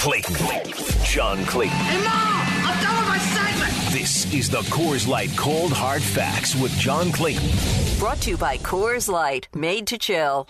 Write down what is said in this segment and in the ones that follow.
Clayton. John Clayton. Hey, Mom! I'm done with my segment! This is the Coors Light Cold Hard Facts with John Clayton. Brought to you by Coors Light, made to chill.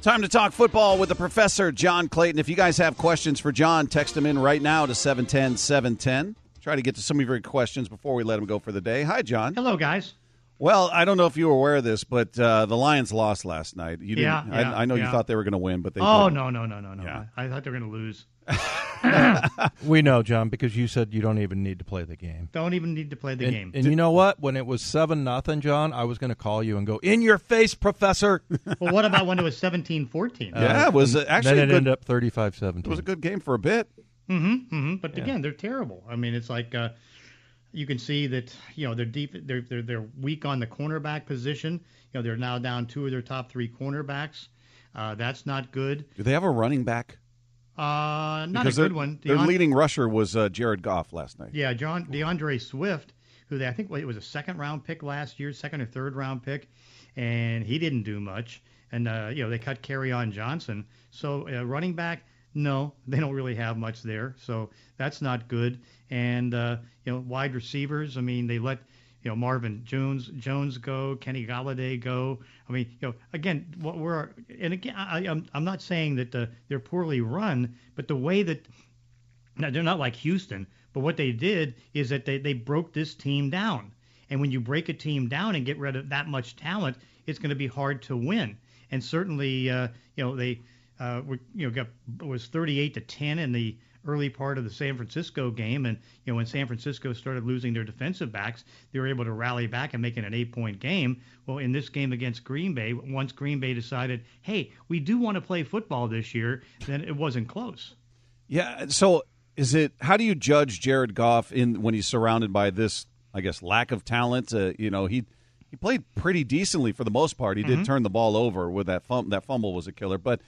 Time to talk football with the professor, John Clayton. If you guys have questions for John, text him in right now to 710 710. Try to get to some of your questions before we let him go for the day. Hi, John. Hello, guys. Well, I don't know if you were aware of this, but uh, the Lions lost last night. You didn't, Yeah, yeah, I, I know you thought they were going to win, but they Oh didn't. no no no no no! Yeah. I, I thought they were going to lose. We know, John, because you said you don't even need to play the game. Don't even need to play the and, game. And you know what? When it was seven nothing, John, I was going to call you and go in your face, Professor. well, what about when it was 17-14? Yeah, it was uh, actually then a it good, ended up 35-17. it was a good game for a bit. hmm mm-hmm. But again, they're terrible. I mean, it's like uh, you can see that you know they're deep. They're they're they're weak on the cornerback position. You know, they're now down two of their top three cornerbacks. Uh, that's not good. Do they have a running back? Uh, not because a good one. Their leading rusher was uh, Jared Goff last night. Yeah, John DeAndre Swift, who they, I think it was a second round pick last year, second or third round pick, and he didn't do much. And uh, you know they cut Kerryon Johnson. So uh, running back, no, they don't really have much there. So that's not good. And uh, you know wide receivers, I mean they let you know Marvin Jones Jones go, Kenny Golladay go. I mean you know again what we're and again I, I'm I'm not saying that uh, they're poorly run, but the way that now, they're not like Houston, but what they did is that they, they broke this team down. And when you break a team down and get rid of that much talent, it's going to be hard to win. And certainly, uh, you know, they uh, were, you know got was 38 to 10 in the early part of the San Francisco game, and you know when San Francisco started losing their defensive backs, they were able to rally back and make it an eight-point game. Well, in this game against Green Bay, once Green Bay decided, hey, we do want to play football this year, then it wasn't close. Yeah. So is it? How do you judge Jared Goff in when he's surrounded by this? I guess lack of talent. Uh, you know, he he played pretty decently for the most part. He Mm-hmm. did turn the ball over with that fum- that fumble was a killer, but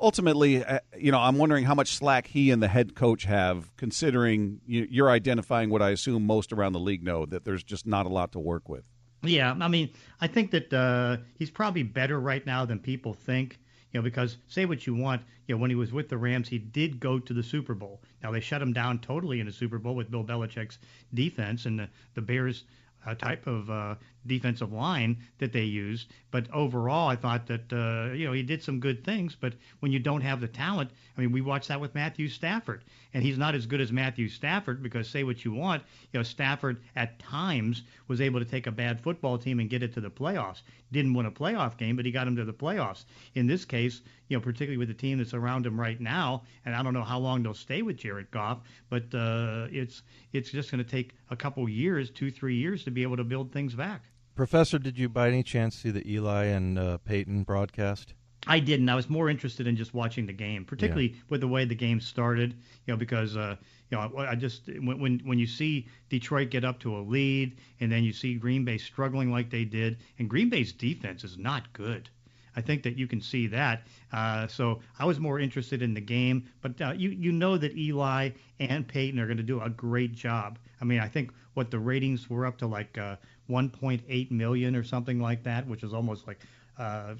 ultimately, uh, you know, I'm wondering how much slack he and the head coach have, considering you, you're identifying what I assume most around the league know that there's just not a lot to work with. Yeah, I mean, I think that uh, he's probably better right now than people think. You know, because say what you want, you know, when he was with the Rams, he did go to the Super Bowl. Now they shut him down totally in the Super Bowl with Bill Belichick's defense and the, the Bears' uh, type of uh, defensive line that they used. But overall, I thought that uh, you know he did some good things. But when you don't have the talent, I mean, we watched that with Matthew Stafford, and he's not as good as Matthew Stafford because say what you want, you know, Stafford at times was able to take a bad football team and get it to the playoffs. Didn't win a playoff game, but he got him to the playoffs. In this case, you know, particularly with the team that's around him right now, and I don't know how long they'll stay with Jared Goff, but uh, it's it's just going to take a couple years, two three years, to be able to build things back. Professor, did you by any chance see the Eli and uh, Peyton broadcast? I didn't. I was more interested in just watching the game, particularly with the way the game started. You know, because uh, you know, I I just when when when you see Detroit get up to a lead, and then you see Green Bay struggling like they did, and Green Bay's defense is not good. I think that you can see that. Uh, so I was more interested in the game, but uh, you you know that Eli and Peyton are going to do a great job. I mean, I think what the ratings were up to like uh, 1.8 million or something like that, which is almost like uh,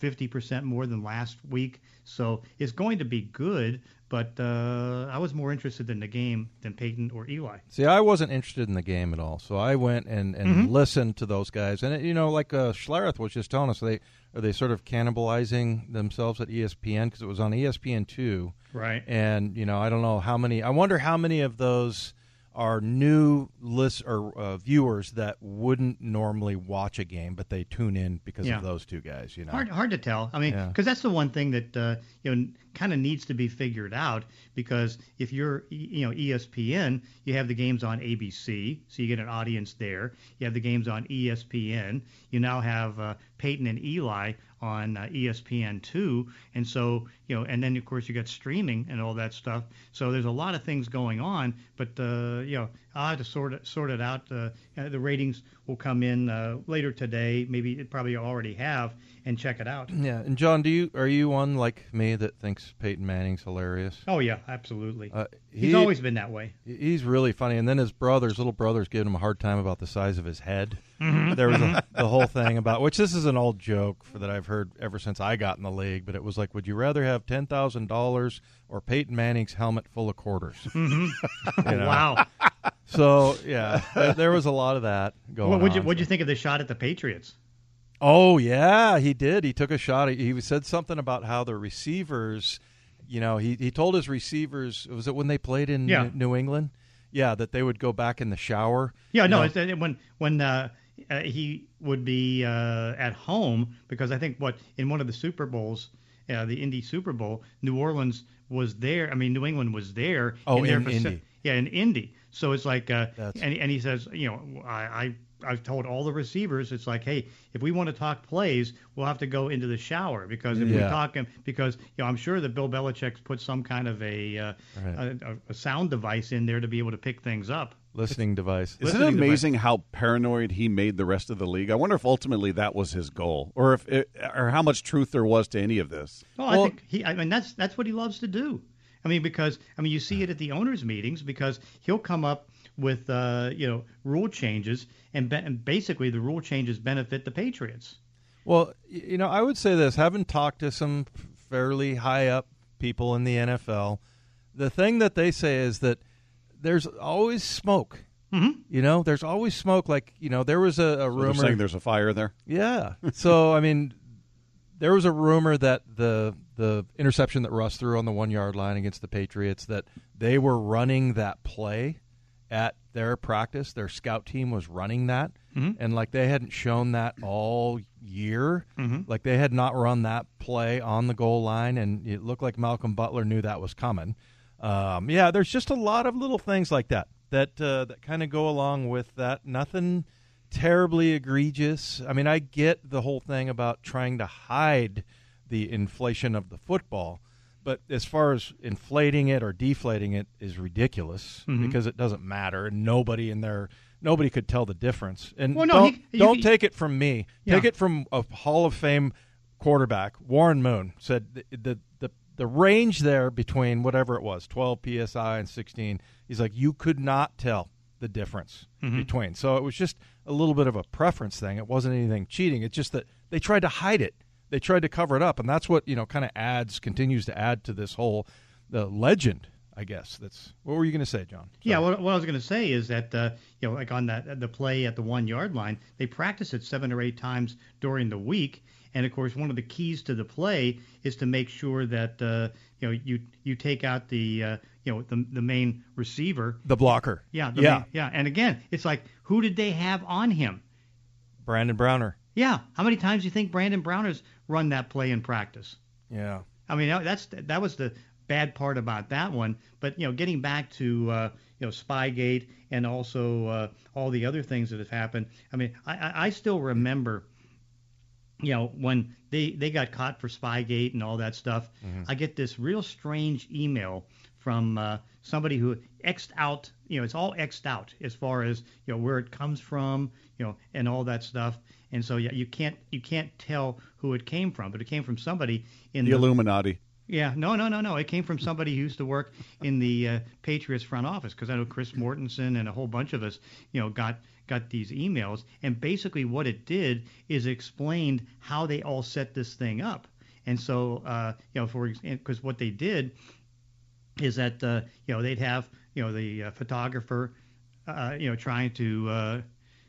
50% more than last week. So it's going to be good, but uh, I was more interested in the game than Peyton or Eli. See, I wasn't interested in the game at all, so I went and, and Mm-hmm. listened to those guys. And you know, like uh, Schlereth was just telling us, they are they sort of cannibalizing themselves at ESPN because it was on ESPN two, Right. and you know, I don't know how many. I wonder how many of those are new list or uh, viewers that wouldn't normally watch a game, but they tune in because Yeah. of those two guys. You know, Hard, hard to tell. I mean, Yeah. because that's the one thing that uh, you know kind of needs to be figured out. Because if you're you know ESPN, you have the games on ABC, so you get an audience there. You have the games on ESPN. You now have uh, Peyton and Eli on uh, ESPN two, and so you know, and then of course you got streaming and all that stuff. So there's a lot of things going on, but uh, you know, I'll have to sort it sort it out. Uh, uh, the ratings will come in uh, later today. Maybe it probably already have, and check it out. yeah. And John, do you are you one like me that thinks Peyton Manning's hilarious? Oh yeah, absolutely. He's he- always been that way. He's really funny, and then his brothers, little brother's giving him a hard time about the size of his head. Mm-hmm. there was a, mm-hmm. the whole thing about which this is an old joke for that I've heard ever since I got in the league. But it was like, would you rather have ten thousand dollars or Peyton Manning's helmet full of quarters? Mm-hmm. You know? Wow. So yeah, there, there was a lot of that going What would you on. what'd you think of the shot at the Patriots? Oh yeah, he did. He took a shot. He, he said something about how the receivers, you know, he he told his receivers was it when they played in Yeah. New- England, yeah, that they would go back in the shower. Yeah, no, it's, uh, when when uh, uh, he would be uh, at home because I think what in one of the Super Bowls, uh, the Indy Super Bowl, New Orleans was there. I mean, New England was there. Oh, their in faci- Indy. Yeah, in Indy. So it's like, uh, and and he says, you know, I. I I've told all the receivers, it's like, hey, if we want to talk plays, we'll have to go into the shower because if we Yeah. talk, because you know, I'm sure that Bill Belichick's put some kind of a, uh, Right. a, a a sound device in there to be able to pick things up. listening device. Isn't it listening to my- amazing how paranoid he made the rest of the league? I wonder if ultimately that was his goal, or if it, or how much truth there was to any of this. Well, I think he. I mean, that's that's what he loves to do. I mean, because I mean, you see it at the owners' meetings because he'll come up with uh, you know rule changes, and, be, and basically the rule changes benefit the Patriots. Well, you know, I would say this: having talked to some fairly high up people in the NFL, the thing that they say is that there's always smoke. Mm-hmm. You know, there's always smoke. Like you know, there was a, a So rumor. saying there's a fire there. Yeah. So I mean, there was a rumor that the the interception that Russ threw on the one yard line against the Patriots that they were running that play at their practice. Their scout team was running that, and like they hadn't shown that all year. Like they had not run that play on the goal line, and it looked like Malcolm Butler knew that was coming. Um, yeah, there's just a lot of little things like that that uh, that kind of go along with that. Nothing terribly egregious. I mean, I get the whole thing about trying to hide the inflation of the football, but as far as inflating it or deflating it is ridiculous Mm-hmm. because it doesn't matter, and nobody in there. Nobody could tell the difference. And Well, no, don't, he- you don't could- take it from me. Yeah. Take it from a Hall of Fame quarterback, Warren Moon, said the, the the the range there between whatever it was, 12 psi and 16. He's like you could not tell the difference Mm-hmm. between. So it was just a little bit of a preference thing. It wasn't anything cheating. It's just that they tried to hide it. They tried to cover it up, and that's what you know kind of adds continues to add to this whole the legend. I guess that's what were you going to say, John? Yeah, what, what I was going to say is that uh, you know, like on that the play at the one yard line, they practice it seven or eight times during the week, and of course, one of the keys to the play is to make sure that uh, you know you you take out the uh, you know the the main receiver. The blocker. Yeah, the yeah. main- yeah, and again, it's like who did they have on him? Brandon Browner. Yeah, how many times do you think Brandon Browner's run that play in practice? Yeah. I mean, that's that was the bad part about that one. But you know, getting back to uh, you know Spygate and also uh, all the other things that have happened. I mean, I, I, still remember, you know, when they they got caught for Spygate and all that stuff. I get this real strange email from uh, somebody who xed out. You know, it's all xed out as far as you know where it comes from. You know, and all that stuff. And so yeah, you can't you can't tell who it came from, but it came from somebody in The Illuminati. Yeah, no, no, no, no. It came from somebody who used to work in the uh, Patriots front office because I know Chris Mortensen and a whole bunch of us, you know, got got these emails. And basically, what it did is explained how they all set this thing up. And so, uh, you know, for because what they did is that uh, you know they'd have you know the uh, photographer, uh, you know, trying to uh,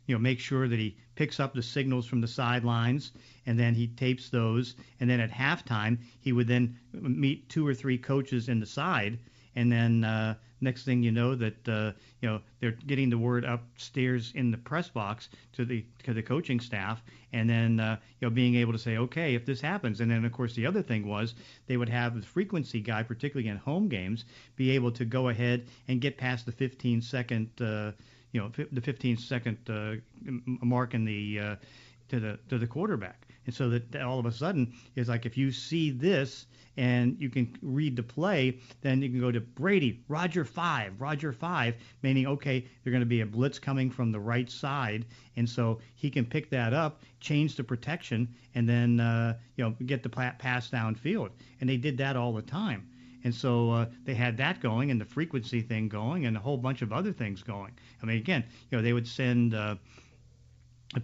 you know make sure that he picks up the signals from the sidelines and then he tapes those. And then at halftime he would then meet two or three coaches in the side. And then uh, next thing you know that uh, you know they're getting the word upstairs in the press box to the to the coaching staff. And then uh, you know being able to say okay if this happens. And then of course the other thing was they would have the frequency guy particularly in home games be able to go ahead and get past the 15 second uh, you know the 15 second uh, mark in the uh, to the to the quarterback. And so that, that all of a sudden is like if you see this and you can read the play then you can go to Brady Roger 5 Roger 5 meaning okay they're going to be a blitz coming from the right side. And so he can pick that up change the protection and then uh, you know get the pa- pass downfield. And they did that all the time and so uh, they had that going and the frequency thing going and a whole bunch of other things going. I mean, again, you know, they would send, uh,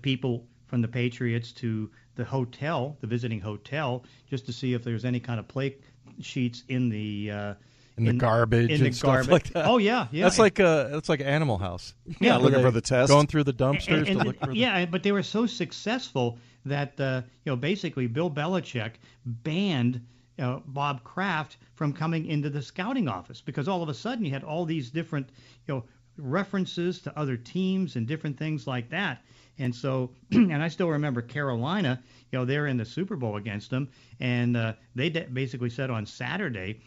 people from the Patriots to the hotel, the visiting hotel, just to see if there's any kind of play sheets in the uh, in the garbage in the and stuff garbage. like that. Oh yeah, yeah. That's like uh that's like Animal House. Yeah, Where looking for the test. Going through the dumpsters And- to and- look for the yeah, but they were so successful that uh, you know basically Bill Belichick banned uh, Bob Kraft from coming into the scouting office because all of a sudden you had all these different you know references to other teams and different things like that. And so, and I still remember Carolina, you know, they're in the Super Bowl against them, and uh, they de- basically said on Saturday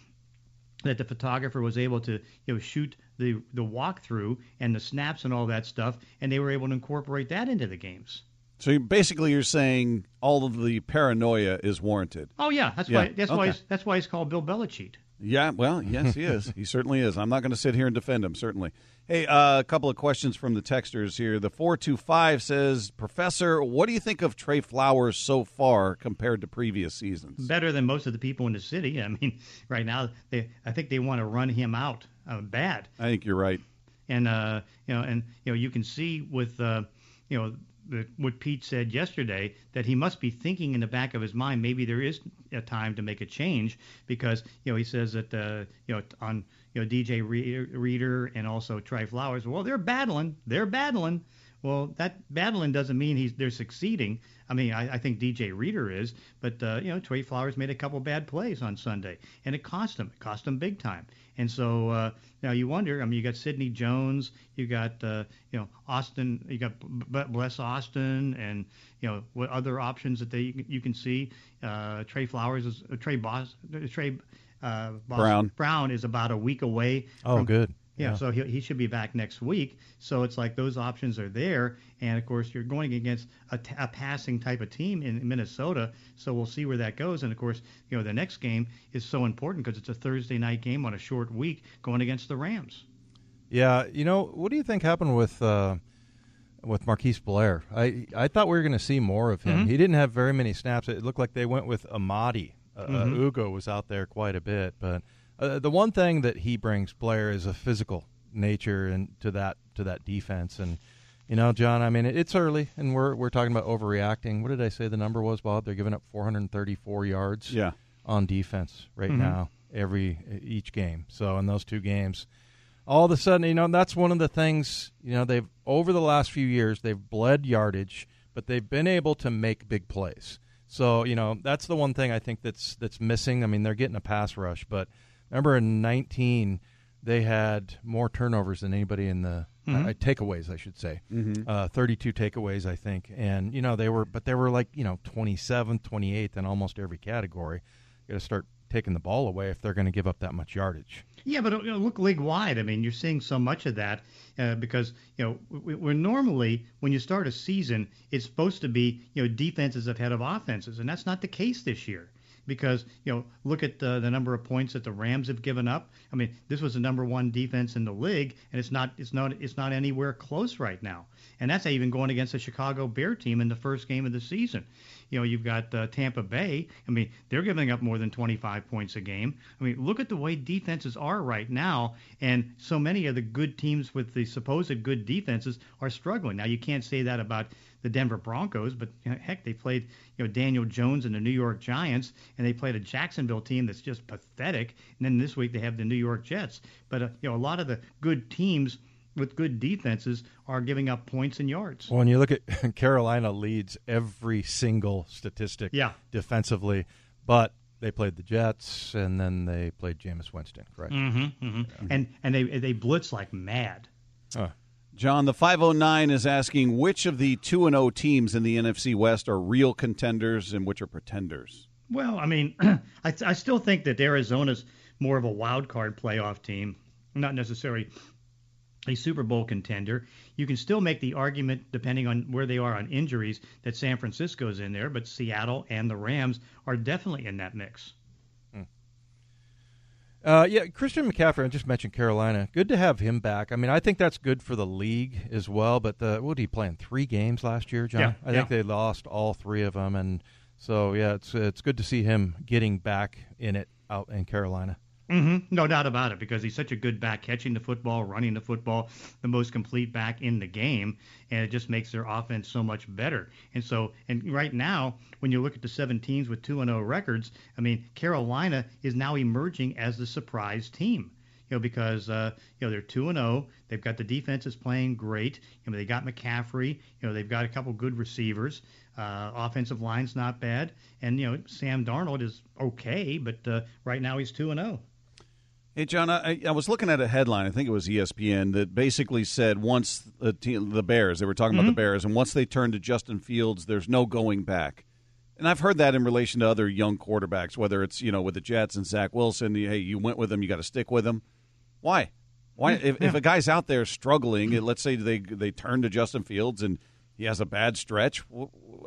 that the photographer was able to you know shoot the the walkthrough and the snaps and all that stuff, and they were able to incorporate that into the games. So basically, you're saying all of the paranoia is warranted. Oh yeah, that's Yeah, why that's why he's, that's why he's called Bill Belichick. Yeah, well, yes, he is. he certainly is. I'm not going to sit here and defend him, certainly. Hey, uh, a couple of questions from the texters here. The 425 says, Professor, what do you think of Tre Flowers so far compared to previous seasons? Better than most of the people in the city. I mean, right now they I think they want to run him out uh, bad. I think you're right. and uh, you know, and you know, you can see with uh, you know what Pete said yesterday that he must be thinking in the back of his mind maybe there is a time to make a change because you know he says that uh, you know on you know DJ Re- Reader and also Tre Flowers, well they're battling, they're battling. Well, that battling doesn't mean he's they're succeeding. I mean, I, I think DJ Reader is, but uh, you know, Tre Flowers made a couple bad plays on Sunday, and it cost him. It cost him big time. And so uh, now you wonder. I mean, you got Sidney Jones, you got uh, you know Austin, you got B- Bless Austin, and you know what other options that they you can see. Uh, Tre Flowers is uh, Trey Boss, Trey uh, Boss, Brown. Brown is about a week away. Oh, from- good. Yeah, Yeah. so he, he should be back next week. So it's like those options are there, and of course you're going against a, t- a passing type of team in Minnesota. So we'll see where that goes. And of course, you know the next game is so important because it's a Thursday night game on a short week going against the Rams. Yeah, you know, what do you think happened with uh, with Marquise Blair? I I thought we were going to see more of him. Mm-hmm. He didn't have very many snaps. It looked like they went with Amadi. Uh, uh, Mm-hmm. Ugo was out there quite a bit, but uh, the one thing that he brings Blair is a physical nature and to that to that defense. And you know, John, I mean, it, it's early, and we're we're talking about overreacting. What did I say the number was, Bob? They're giving up 434 yards Yeah. on defense right Mm-hmm. now every each game. So in those two games, all of a sudden, you know, that's one of the things, you know, they've over the last few years, they've bled yardage, but they've been able to make big plays. So, you know, that's the one thing I think that's that's missing. I mean, they're getting a pass rush, but remember in 19 they had more turnovers than anybody in the uh, takeaways, I should say. Uh, 32 takeaways, I think. And, you know, they were, but they were like, you know, 27th, 28th in almost every category. Got to start taking the ball away if they're going to give up that much yardage. Yeah, but uh, you know, look league wide. I mean, you're seeing so much of that uh, because you know we- we're normally when you start a season, it's supposed to be you know defenses ahead of offenses, and that's not the case this year. Because you know, look at the, the number of points that the Rams have given up. I mean, this was the number one defense in the league, and it's not it's not it's not anywhere close right now. And that's even going against the Chicago Bear team in the first game of the season. You know, you've got uh, Tampa Bay. I mean, they're giving up more than 25 points a game. I mean, look at the way defenses are right now, and so many of the good teams with the supposed good defenses are struggling. Now, you can't say that about the Denver Broncos, but you know, heck, they played you know Daniel Jones and the New York Giants, and they played a Jacksonville team that's just pathetic. And then this week they have the New York Jets. But uh, you know, a lot of the good teams with good defenses are giving up points and yards. Well, When you look at Carolina leads every single statistic Yeah. defensively, but they played the Jets and then they played Jameis Winston, correct? hmm And and they they blitz like mad. Oh. John, the 509 is asking which of the 2 and 0 teams in the NFC West are real contenders and which are pretenders? Well, I mean, I, I still think that Arizona's more of a wild card playoff team, not necessarily a Super Bowl contender. You can still make the argument, depending on where they are on injuries, that San Francisco's in there, but Seattle and the Rams are definitely in that mix. Uh, yeah, Christian McCaffrey. I just mentioned Carolina. Good to have him back. I mean, I think that's good for the league as well. But the, what did he play in three games last year, John? Yeah, I think they lost all three of them, and so yeah, it's it's good to see him getting back in it out in Carolina. Mm-hmm. No doubt about it, because he's such a good back, catching the football, running the football, the most complete back in the game, and it just makes their offense so much better. And so, and right now, when you look at the seven teams with two and zero records, I mean, Carolina is now emerging as the surprise team. You know, because uh, you know they're two and zero. They've got the defense is playing great. You know, they got McCaffrey. You know, they've got a couple good receivers. Uh, offensive line's not bad, and you know Sam Darnold is okay, but uh, right now he's two and zero. Hey, John, I, I, was looking at a headline, I think it was ESPN, that basically said once the, team, the Bears, they were talking mm-hmm. about the Bears, and once they turn to Justin Fields, there's no going back. And I've heard that in relation to other young quarterbacks, whether it's, you know, with the Jets and Zach Wilson, hey, you went with them, you got to stick with them. Why? Why? If, yeah. if a guy's out there struggling, let's say they they turn to Justin Fields and he has a bad stretch.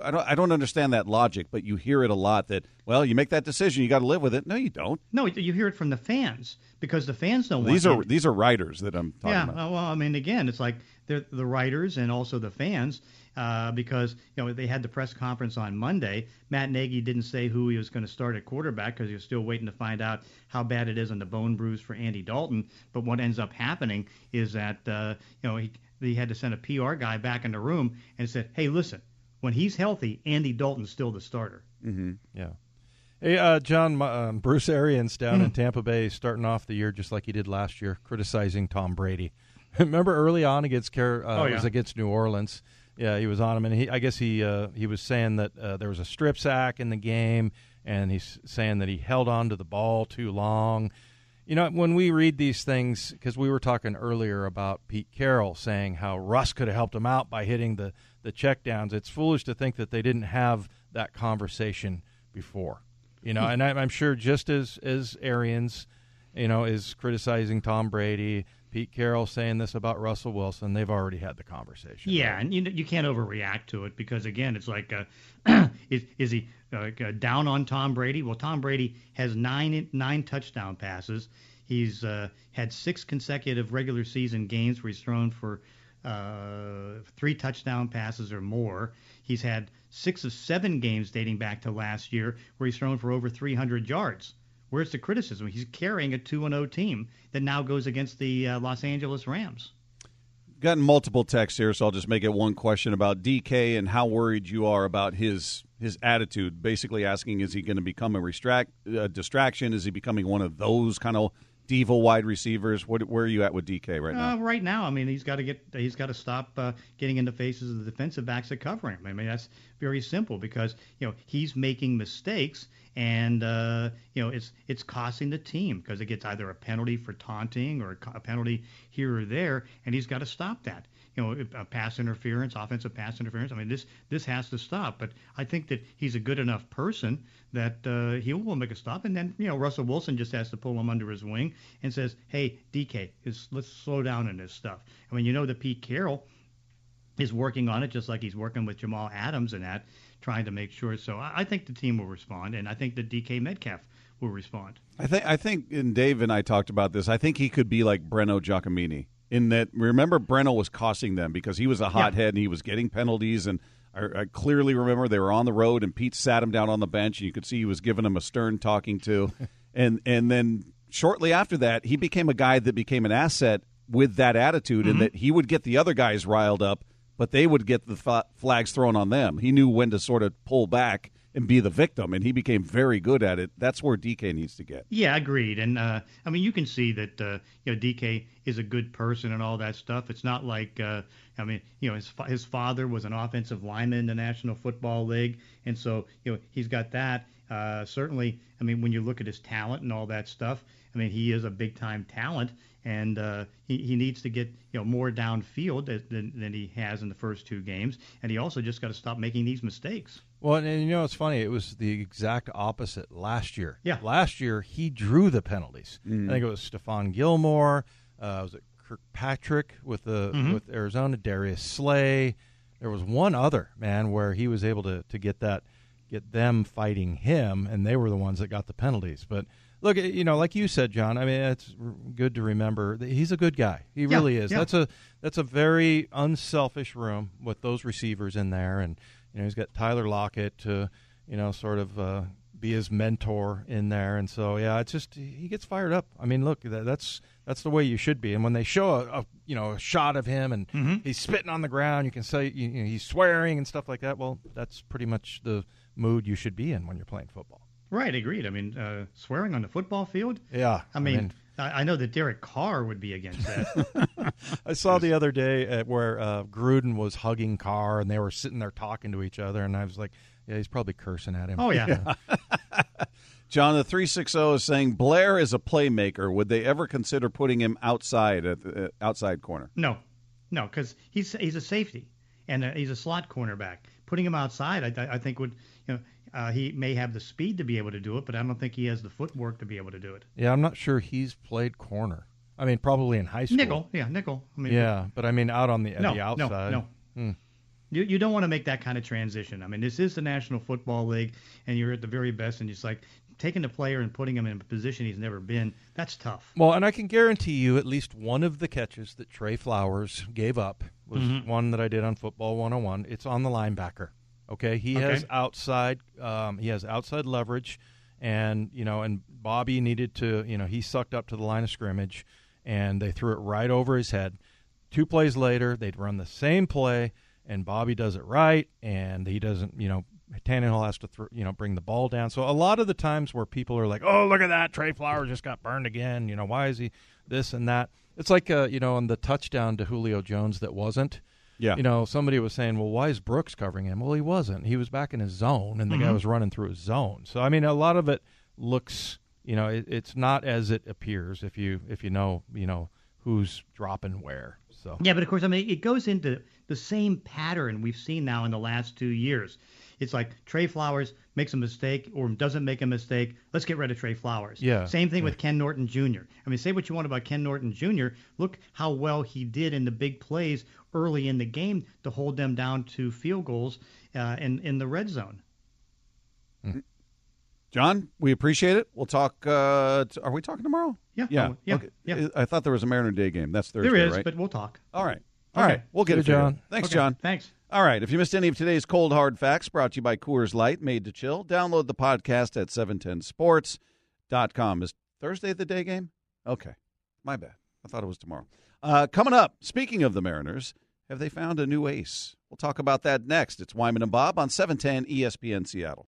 I don't I don't understand that logic, but you hear it a lot that well, you make that decision, you got to live with it. No, you don't. No, you hear it from the fans because the fans don't. These are these are writers that I'm talking yeah, about. Yeah, well, I mean, again, it's like the the writers and also the fans. Uh, because you know they had the press conference on Monday. Matt Nagy didn't say who he was going to start at quarterback because he was still waiting to find out how bad it is on the bone bruise for Andy Dalton. But what ends up happening is that uh, you know he, he had to send a PR guy back in the room and said, "Hey, listen, when he's healthy, Andy Dalton's still the starter." Mm-hmm. Yeah. Hey, uh, John, um, Bruce Arians down mm. in Tampa Bay, starting off the year just like he did last year, criticizing Tom Brady. Remember early on against Car- uh, oh, yeah. was against New Orleans. Yeah, he was on him, and he, I guess he uh, he was saying that uh, there was a strip sack in the game, and he's saying that he held on to the ball too long. You know, when we read these things, because we were talking earlier about Pete Carroll saying how Russ could have helped him out by hitting the, the checkdowns, it's foolish to think that they didn't have that conversation before. You know, hmm. and I, I'm sure just as, as Arians, you know, is criticizing Tom Brady, Pete Carroll saying this about Russell Wilson, they've already had the conversation. Yeah, right? and you, you can't overreact to it because, again, it's like, uh, is, is he uh, down on Tom Brady. Well, Tom Brady has nine nine touchdown passes. He's uh, had six consecutive regular season games where he's thrown for uh, three touchdown passes or more. He's had six of seven games dating back to last year where he's thrown for over 300 yards. Where's the criticism? He's carrying a 2 0 team that now goes against the uh, Los Angeles Rams gotten multiple texts here, so I'll just make it one question about DK and how worried you are about his his attitude. Basically, asking is he going to become a restract, uh, distraction? Is he becoming one of those kind of diva wide receivers? What, where are you at with DK right now? Uh, right now, I mean, he's got to get he's got to stop uh, getting in the faces of the defensive backs that cover him. I mean, that's very simple because you know he's making mistakes and uh, you know it's it's costing the team because it gets either a penalty for taunting or a penalty here or there, and he's got to stop that. You know, a pass interference, offensive pass interference. I mean, this this has to stop. But I think that he's a good enough person that uh, he will make a stop, and then you know Russell Wilson just has to pull him under his wing and says, "Hey, DK, let's slow down in this stuff." I mean, you know that Pete Carroll is working on it just like he's working with Jamal Adams and that trying to make sure. So I, I think the team will respond, and I think the DK Metcalf will respond. I think I think and Dave and I talked about this. I think he could be like Breno Giacomini in that. Remember, Breno was costing them because he was a hothead yeah. and he was getting penalties. And I, I, clearly remember they were on the road and Pete sat him down on the bench and you could see he was giving him a stern talking to. and and then shortly after that, he became a guy that became an asset with that attitude, mm-hmm. and that he would get the other guys riled up but they would get the flags thrown on them. He knew when to sort of pull back and be the victim, and he became very good at it. That's where DK needs to get. Yeah, agreed. And uh, I mean, you can see that uh, you know DK is a good person and all that stuff. It's not like uh, I mean, you know, his his father was an offensive lineman in the National Football League, and so you know he's got that. Uh, certainly, I mean, when you look at his talent and all that stuff, I mean, he is a big time talent, and uh, he, he needs to get you know more downfield than, than he has in the first two games, and he also just got to stop making these mistakes. Well, and, you know it's funny. It was the exact opposite last year. Yeah, last year he drew the penalties. Mm-hmm. I think it was Stephon Gilmore. Uh, was it Kirkpatrick with the mm-hmm. with Arizona? Darius Slay. There was one other man where he was able to to get that get them fighting him, and they were the ones that got the penalties. But look, you know, like you said, John. I mean, it's good to remember that he's a good guy. He yeah, really is. Yeah. That's a that's a very unselfish room with those receivers in there, and you know, he's got Tyler Lockett to you know sort of uh, be his mentor in there, and so yeah, it's just he gets fired up. I mean, look, that, that's that's the way you should be. And when they show a, a you know a shot of him and Mm-hmm. he's spitting on the ground, you can say you, you know, he's swearing and stuff like that. Well, that's pretty much the mood you should be in when you're playing football. Right, agreed. I mean, uh, swearing on the football field. Yeah, I mean, I, I know that Derek Carr would be against that. I saw the other day at where uh, Gruden was hugging Carr, and they were sitting there talking to each other, and I was like, "Yeah, he's probably cursing at him." oh yeah. John, the 360 is saying Blair is a playmaker. Would they ever consider putting him outside at the uh, outside corner? No, no, because he's he's a safety and uh he's a slot cornerback. Putting him outside, I, I think would you know uh, he may have the speed to be able to do it, but I don't think he has the footwork to be able to do it. Yeah, I'm not sure he's played corner. I mean, probably in high school. Nickel, yeah, nickel. I mean, Yeah, but I mean, out on the, no, the outside. no, no. You you don't want to make that kind of transition. I mean, this is the National Football League, and you're at the very best, and just like taking a player and putting him in a position he's never been. That's tough. Well, and I can guarantee you at least one of the catches that Tre Flowers gave up was Mm-hmm. one that I did on Football 101. It's on the linebacker. Okay, he Okay. has outside um, he has outside leverage, and you know, and Bobby needed to you know he sucked up to the line of scrimmage, and they threw it right over his head. Two plays later, they'd run the same play, and Bobby does it right, and he doesn't you know. Tannehill has to, throw, you know, bring the ball down. So a lot of the times where people are like, "Oh, look at that! Tre Flowers just got burned again." You know, why is he this and that? It's like, uh, you know, on the touchdown to Julio Jones that wasn't. Yeah. You know, somebody was saying, well, why is Brooks covering him? Well, he wasn't. He was back in his zone, and the guy mm-hmm. was running through his zone. So, I mean, a lot of it looks, you know, it, it's not as it appears if you if you know, you know, who's dropping where. So, Yeah, but of course, I mean, it goes into the same pattern we've seen now in the last two years. It's like Tre Flowers makes a mistake or doesn't make a mistake. Let's get rid of Tre Flowers. Yeah, Same thing with Ken Norton Jr. I mean, say what you want about Ken Norton Jr. Look how well he did in the big plays early in the game to hold them down to field goals uh, in in the red zone. John, we appreciate it. We'll talk. Uh, t- are we talking tomorrow? Yeah, Yeah. oh, yeah, Okay. yeah. I thought there was a Mariner Day game. That's Thursday, There is, right? but we'll talk. All right. All Okay. right. We'll get See it. John. Thanks, Okay, John. Thanks. All right. If you missed any of today's cold hard facts, brought to you by Coors Light, made to chill. Download the podcast at 710sports.com. Is Thursday the day game? Okay. My bad. I thought it was tomorrow. Uh, coming up, speaking of the Mariners, have they found a new ace? We'll talk about that next. It's Wyman and Bob on 710 ESPN Seattle.